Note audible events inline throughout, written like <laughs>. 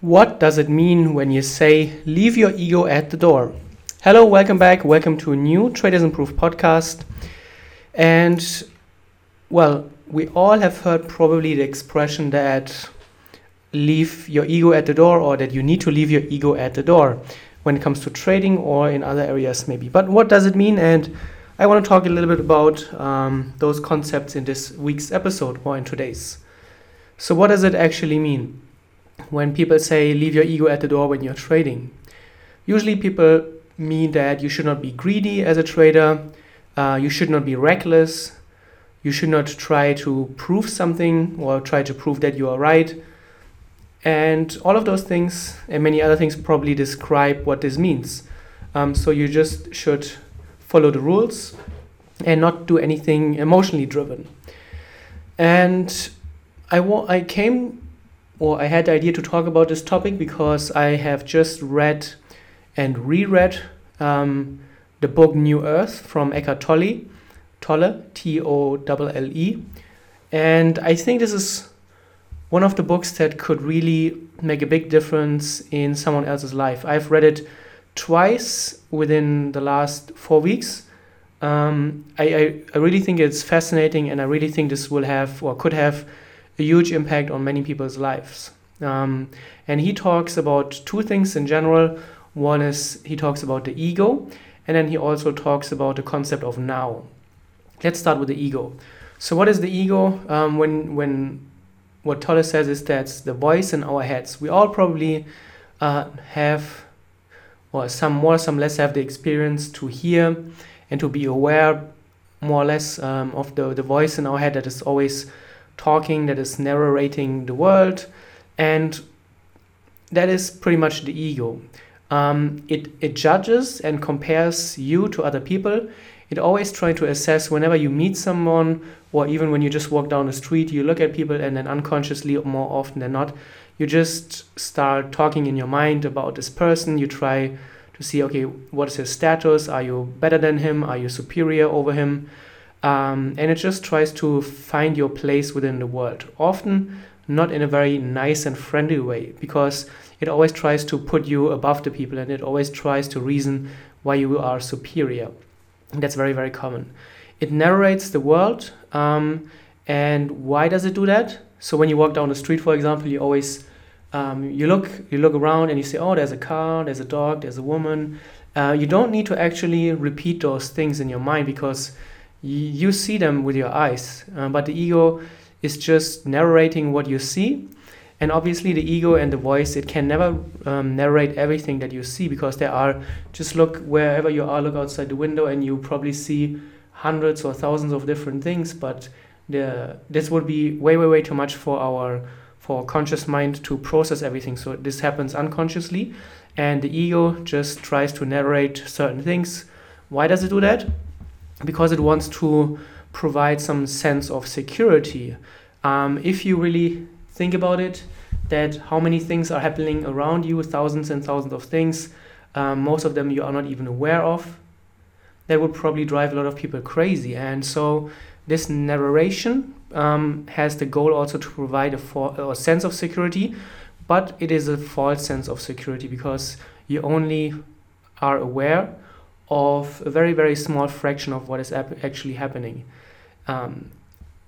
What does it mean when you say leave your ego at the door? Hello, welcome back. Welcome to a new Traders Improve podcast. And well, we all have heard probably the expression that leave your ego at the door or that you need to leave your ego at the door when it comes to trading or in other areas maybe. But what does it mean? And I want to talk a little bit about um, those concepts in this week's episode or in today's. So, what does it actually mean? When people say leave your ego at the door when you're trading. Usually, people mean that you should not be greedy as a trader, uh, you should not be reckless, you should not try to prove something or try to prove that you are right. And all of those things and many other things probably describe what this means. Um, so you just should follow the rules and not do anything emotionally driven. And I, wa- I came or I had the idea to talk about this topic because I have just read and reread um, the book New Earth from Eckhart Tolle, Tolle, T O L L E, and I think this is one of the books that could really make a big difference in someone else's life. I've read it twice within the last four weeks. Um, I, I, I really think it's fascinating, and I really think this will have or could have a huge impact on many people's lives. Um, and he talks about two things in general. One is he talks about the ego, and then he also talks about the concept of now. Let's start with the ego. So, what is the ego? Um, when when what Tolle says is that's the voice in our heads. We all probably uh, have, or some more, some less, have the experience to hear and to be aware, more or less, um, of the the voice in our head that is always talking, that is narrating the world, and that is pretty much the ego. Um, it, it judges and compares you to other people. It always tries to assess whenever you meet someone, or even when you just walk down the street, you look at people, and then unconsciously, more often than not, you just start talking in your mind about this person. You try to see, okay, what is his status? Are you better than him? Are you superior over him? Um, and it just tries to find your place within the world. Often not in a very nice and friendly way, because it always tries to put you above the people and it always tries to reason why you are superior. And that's very, very common. It narrates the world. Um, and why does it do that? So when you walk down the street, for example, you always um, you look you look around and you say, oh, there's a car, there's a dog, there's a woman. Uh, you don't need to actually repeat those things in your mind because you see them with your eyes, uh, but the ego is just narrating what you see. And obviously, the ego and the voice, it can never um, narrate everything that you see because there are, just look wherever you are, look outside the window, and you probably see hundreds or thousands of different things. But the, this would be way, way, way too much for our for conscious mind to process everything. So this happens unconsciously, and the ego just tries to narrate certain things. Why does it do that? Because it wants to provide some sense of security. Um, if you really think about it, that how many things are happening around you, thousands and thousands of things, um, most of them you are not even aware of, that would probably drive a lot of people crazy. And so this narration um, has the goal also to provide a, for, a sense of security, but it is a false sense of security because you only are aware of a very, very small fraction of what is ap- actually happening. Um,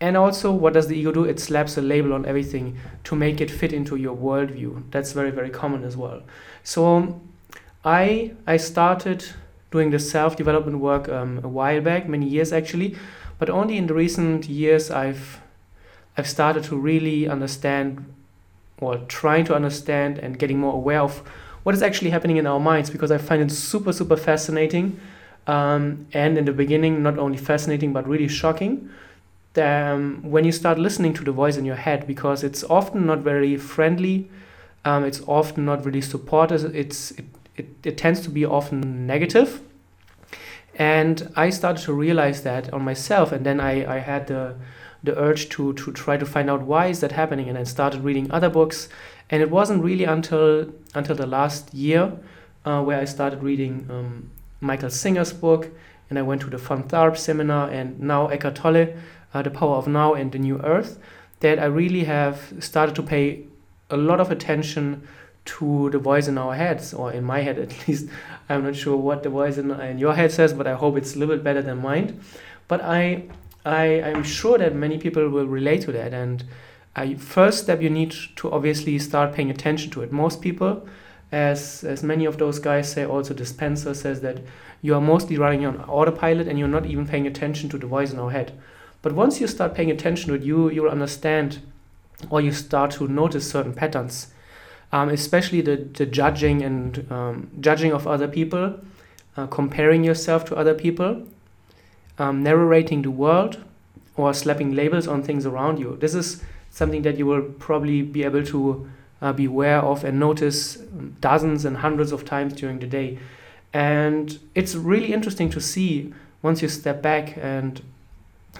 and also, what does the ego do? It slaps a label on everything to make it fit into your worldview. That's very, very common as well. So, I I started doing the self development work um, a while back, many years actually, but only in the recent years I've I've started to really understand, or trying to understand, and getting more aware of what is actually happening in our minds because I find it super, super fascinating. Um, and in the beginning, not only fascinating, but really shocking. Um, when you start listening to the voice in your head, because it's often not very friendly, um, it's often not really supportive, it's, it, it, it tends to be often negative. And I started to realize that on myself, and then I, I had the, the urge to, to try to find out why is that happening, and I started reading other books and it wasn't really until until the last year uh, where I started reading um, Michael Singer's book, and I went to the Van Tharp seminar, and now Eckhart Tolle, uh, The Power of Now and the New Earth, that I really have started to pay a lot of attention to the voice in our heads, or in my head <laughs> at least. I'm not sure what the voice in, in your head says, but I hope it's a little bit better than mine. But I, I, I'm sure that many people will relate to that. And uh, first step, you need to obviously start paying attention to it. Most people, as as many of those guys say, also Dispenza says that you are mostly running on autopilot and you're not even paying attention to the voice in our head. But once you start paying attention to it, you you will understand, or you start to notice certain patterns, um, especially the the judging and um, judging of other people, uh, comparing yourself to other people, um, narrating the world, or slapping labels on things around you. This is something that you will probably be able to uh, be aware of and notice dozens and hundreds of times during the day. And it's really interesting to see once you step back and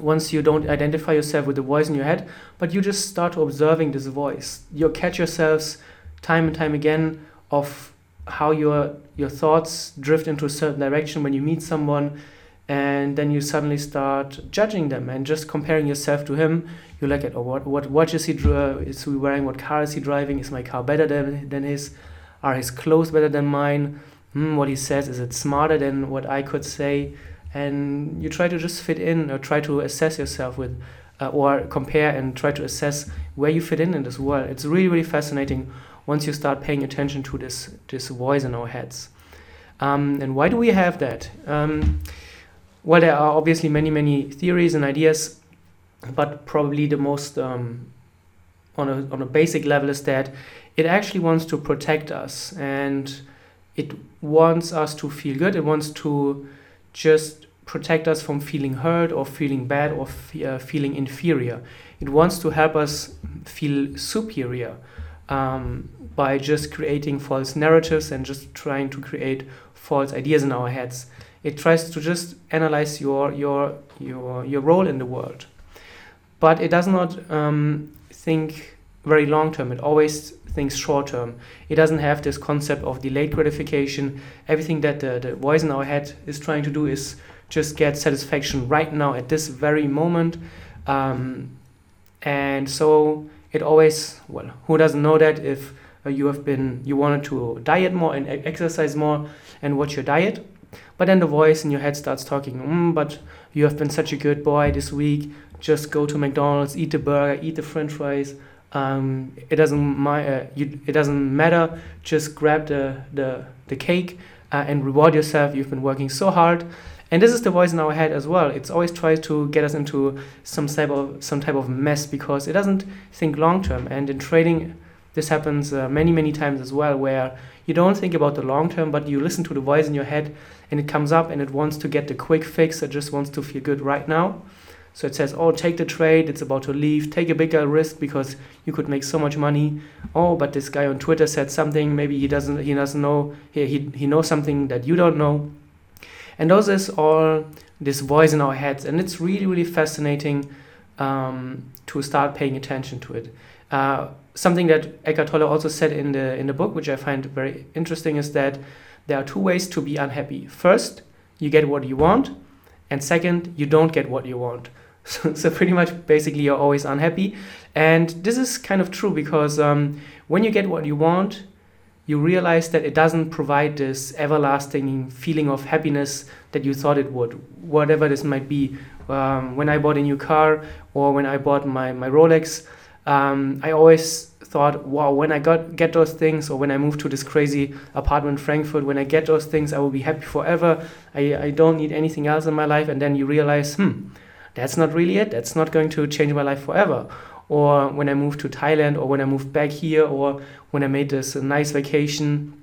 once you don't identify yourself with the voice in your head, but you just start observing this voice. You catch yourselves time and time again of how your your thoughts drift into a certain direction when you meet someone and then you suddenly start judging them and just comparing yourself to him. You look at oh, what what watch is he is he wearing? What car is he driving? Is my car better than than his? Are his clothes better than mine? Hmm, what he says is it smarter than what I could say? And you try to just fit in or try to assess yourself with uh, or compare and try to assess where you fit in in this world. It's really really fascinating once you start paying attention to this this voice in our heads. Um, and why do we have that? Um, well there are obviously many many theories and ideas but probably the most um, on a on a basic level is that it actually wants to protect us and it wants us to feel good. It wants to just protect us from feeling hurt or feeling bad or uh, feeling inferior. It wants to help us feel superior um, by just creating false narratives and just trying to create false ideas in our heads. It tries to just analyze your your your your role in the world but it does not um, think very long term. It always thinks short term. It doesn't have this concept of delayed gratification. Everything that the, the voice in our head is trying to do is just get satisfaction right now at this very moment. Um, and so it always, well, who doesn't know that if uh, you have been, you wanted to diet more and exercise more and watch your diet, but then the voice in your head starts talking, mm, but you have been such a good boy this week just go to McDonald's, eat the burger, eat the French fries. Um, it doesn't my, uh, you, it doesn't matter. Just grab the the the cake uh, and reward yourself. You've been working so hard, and this is the voice in our head as well. It's always tries to get us into some type of some type of mess because it doesn't think long term. And in trading, this happens uh, many many times as well, where you don't think about the long term, but you listen to the voice in your head, and it comes up and it wants to get the quick fix. It just wants to feel good right now so it says, oh, take the trade, it's about to leave, take a bigger risk because you could make so much money. Oh, but this guy on Twitter said something, maybe he doesn't he doesn't know he, he, he knows something that you don't know. And those is all this voice in our heads, and it's really, really fascinating um, to start paying attention to it. Uh, something that Eckhart Tolle also said in the in the book, which I find very interesting, is that there are two ways to be unhappy. First, you get what you want, and second, you don't get what you want. <laughs> So, so pretty much basically you're always unhappy. And this is kind of true because um, when you get what you want, you realize that it doesn't provide this everlasting feeling of happiness that you thought it would, whatever this might be. Um, when I bought a new car or when I bought my, my Rolex, um, I always thought, wow, when I got get those things, or when I move to this crazy apartment in Frankfurt, when I get those things, I will be happy forever. I, I don't need anything else in my life. And then you realize, hmm, that's not really it. That's not going to change my life forever. Or when I moved to Thailand, or when I moved back here, or when I made this nice vacation.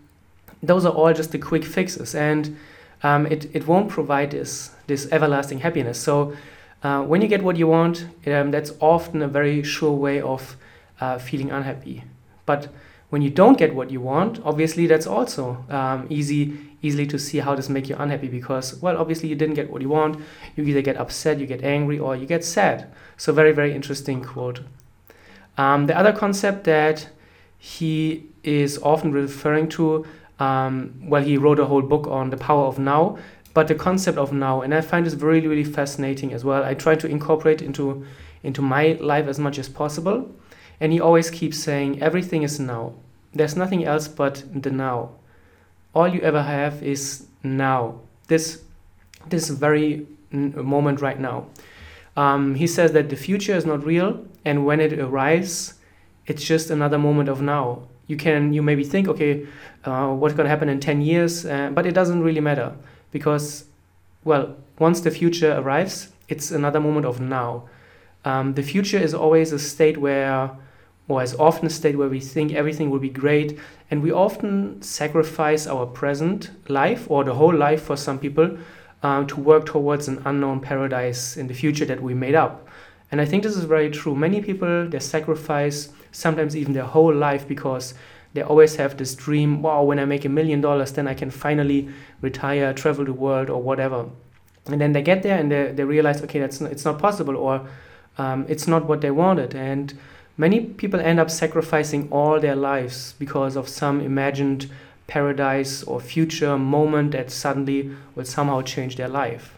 Those are all just the quick fixes, and um, it, it won't provide this this everlasting happiness. So uh, when you get what you want, um, that's often a very sure way of uh, feeling unhappy. But when you don't get what you want, obviously that's also um, easy, easily to see how this make you unhappy because, well, obviously you didn't get what you want. You either get upset, you get angry, or you get sad. So very, very interesting quote. Um, the other concept that he is often referring to, um, well, he wrote a whole book on the power of now, but the concept of now, and I find this really, really fascinating as well. I try to incorporate into into my life as much as possible. And he always keeps saying, everything is now. there's nothing else but the now. All you ever have is now. This this very moment right now. Um, he says that the future is not real, and when it arrives, it's just another moment of now. You can you maybe think, okay, uh, what's going to happen in ten years? Uh, but it doesn't really matter because, well, once the future arrives, it's another moment of now. Um, the future is always a state where, or is often a state where we think everything will be great, and we often sacrifice our present life or the whole life for some people uh, to work towards an unknown paradise in the future that we made up. And I think this is very true. Many people they sacrifice sometimes even their whole life because they always have this dream. Wow, when I make a million dollars, then I can finally retire, travel the world, or whatever. And then they get there and they, they realize, okay, that's not, it's not possible, or um, it's not what they wanted. And many people end up sacrificing all their lives because of some imagined paradise or future moment that suddenly will somehow change their life.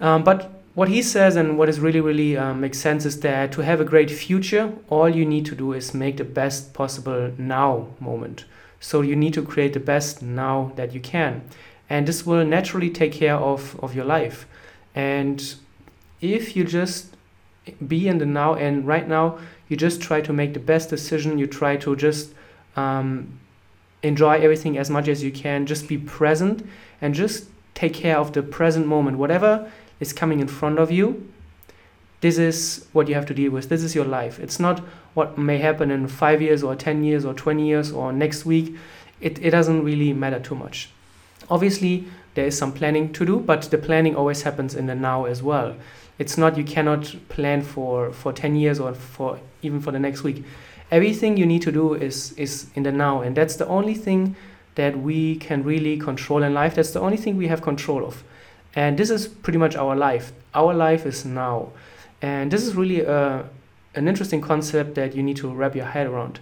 Um, but what he says and what is really, really um, makes sense is that to have a great future, all you need to do is make the best possible now moment. So you need to create the best now that you can. And this will naturally take care of, of your life. And if you just be in the now and right now, you just try to make the best decision, you try to just um, enjoy everything as much as you can. Just be present and just take care of the present moment. Whatever is coming in front of you, this is what you have to deal with. This is your life. It's not what may happen in five years or 10 years or 20 years or next week. It, it doesn't really matter too much. Obviously, there is some planning to do, but the planning always happens in the now as well. It's not you cannot plan for, for 10 years or for even for the next week everything you need to do is is in the now and that's the only thing that we can really control in life that's the only thing we have control of and this is pretty much our life. Our life is now. And this is really a, uh, an interesting concept that you need to wrap your head around.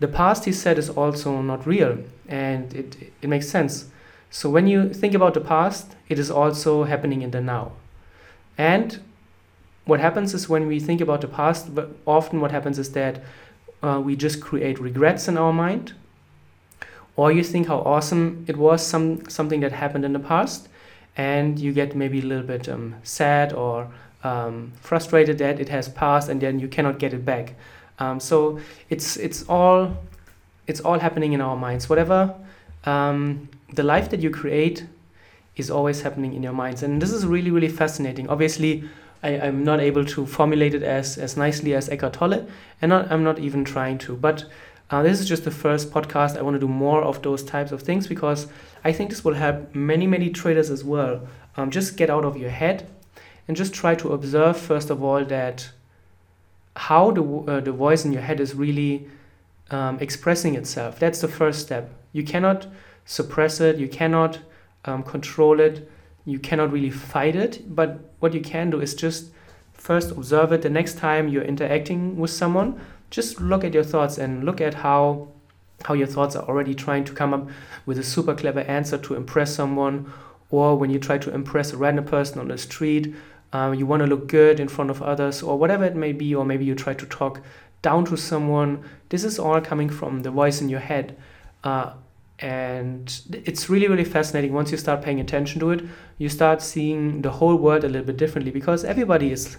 The past he said is also not real. And it, it makes sense. So when you think about the past it is also happening in the now. And what happens is when we think about the past often what happens is that uh, we just create regrets in our mind. Or you think how awesome it was some something that happened in the past and you get maybe a little bit um, sad or um, frustrated that it has passed and then you cannot get it back. Um, so it's it's all it's all happening in our minds. Whatever um, the life that you create is always happening in your minds. And this is really really fascinating. Obviously I, am not able to formulate it as, as nicely as Eckhart Tolle, and not, I'm not even trying to. But uh, this is just the first podcast. I want to do more of those types of things because I think this will help many, many traders as well. Um, just get out of your head and just try to observe, first of all, that how the, uh, the voice in your head is really um, expressing itself. That's the first step. You cannot suppress it, you cannot um, control it you cannot really fight it, but what you can do is just first observe it. The next time you're interacting with someone, just look at your thoughts and look at how how your thoughts are already trying to come up with a super clever answer to impress someone, or when you try to impress a random person on the street, um, you want to look good in front of others, or whatever it may be, or maybe you try to talk down to someone. This is all coming from the voice in your head. Uh, and it's really really fascinating once you start paying attention to it you start seeing the whole world a little bit differently because everybody is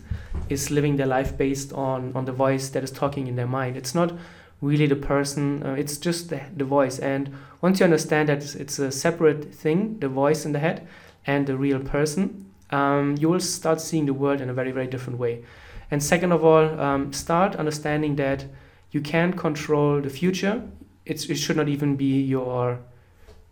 is living their life based on on the voice that is talking in their mind. It's not really the person uh, it's just the, the voice. And once you understand that it's, it's, a separate thing the voice in the head and the real person um, you will start seeing the world in a very very different way. And second of all um, start understanding that you can't control the future. It's, it should not even be your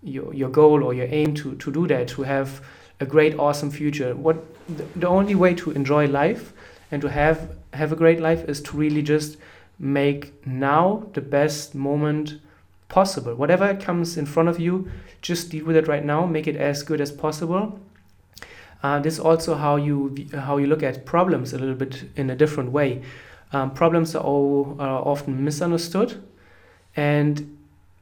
your your goal or your aim to to do that to have a great awesome future. What the, the only way to enjoy life and to have have a great life is to really just make now the best moment possible. Whatever comes in front of you just deal with it right now. Make it as good as possible. Uh, this is also how you how you look at problems a little bit in a different way. Um, problems are, all, are often misunderstood. And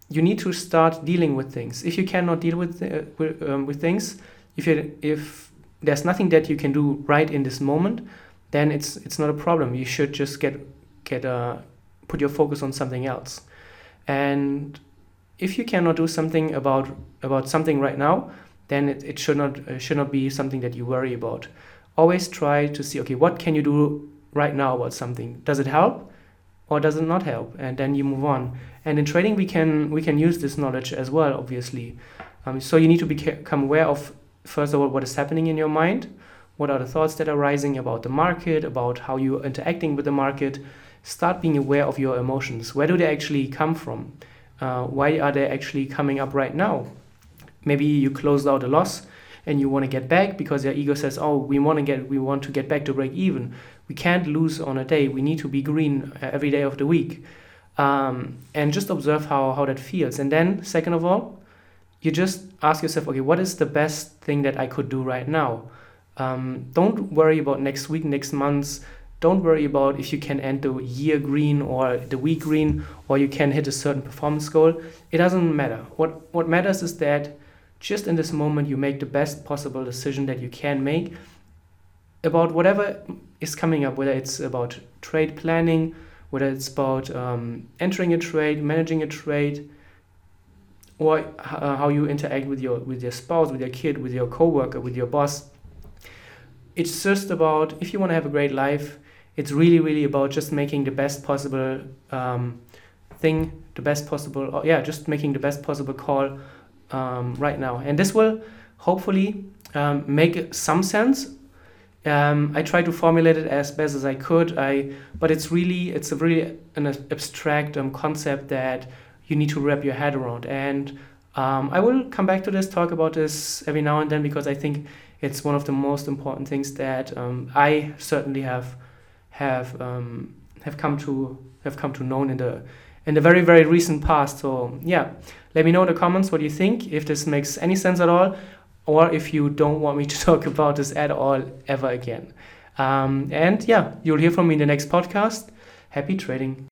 you need to start dealing with things. If you cannot deal with uh, with, um, with things, if you if there's nothing that you can do right in this moment, then it's it's not a problem. You should just get get uh, put your focus on something else. And if you cannot do something about about something right now, then it, it should not uh, should not be something that you worry about. Always try to see okay, what can you do right now about something? Does it help? or does it not help and then you move on and in trading we can we can use this knowledge as well obviously um, so you need to become aware of first of all what is happening in your mind what are the thoughts that are rising about the market about how you're interacting with the market? Start being aware of your emotions. Where do they actually come from? Uh, why are they actually coming up right now? Maybe you closed out a loss and you want to get back because your ego says oh we want to get we want to get back to break even. We can't lose on a day. We need to be green uh, every day of the week. Um, and just observe how, how that feels. And then second of all you just ask yourself okay what is the best thing that i could do right now um, don't worry about next week next month. Don't worry about if you can end the year green or the week green or you can hit a certain performance goal. It doesn't matter. What what matters is that just in this moment you make the best possible decision that you can make about whatever is coming up whether it's about trade planning whether it's about um, entering a trade managing a trade or uh, how you interact with your with your spouse with your kid with your coworker with your boss it's just about if you want to have a great life it's really really about just making the best possible um, thing the best possible yeah just making the best possible call um, right now. And this will hopefully um, make some sense. Um, I try to formulate it as best as I could. I, but it's really, it's a really an abstract um, concept that you need to wrap your head around. And um, I will come back to this, talk about this every now and then because I think it's one of the most important things that um, I certainly have have have come to have come to know in the in the very very recent past. So yeah, let me know in the comments what you think, if this makes any sense at all, or if you don't want me to <laughs> talk about this at all ever again. Um, and yeah, you'll hear from me in the next podcast. Happy trading.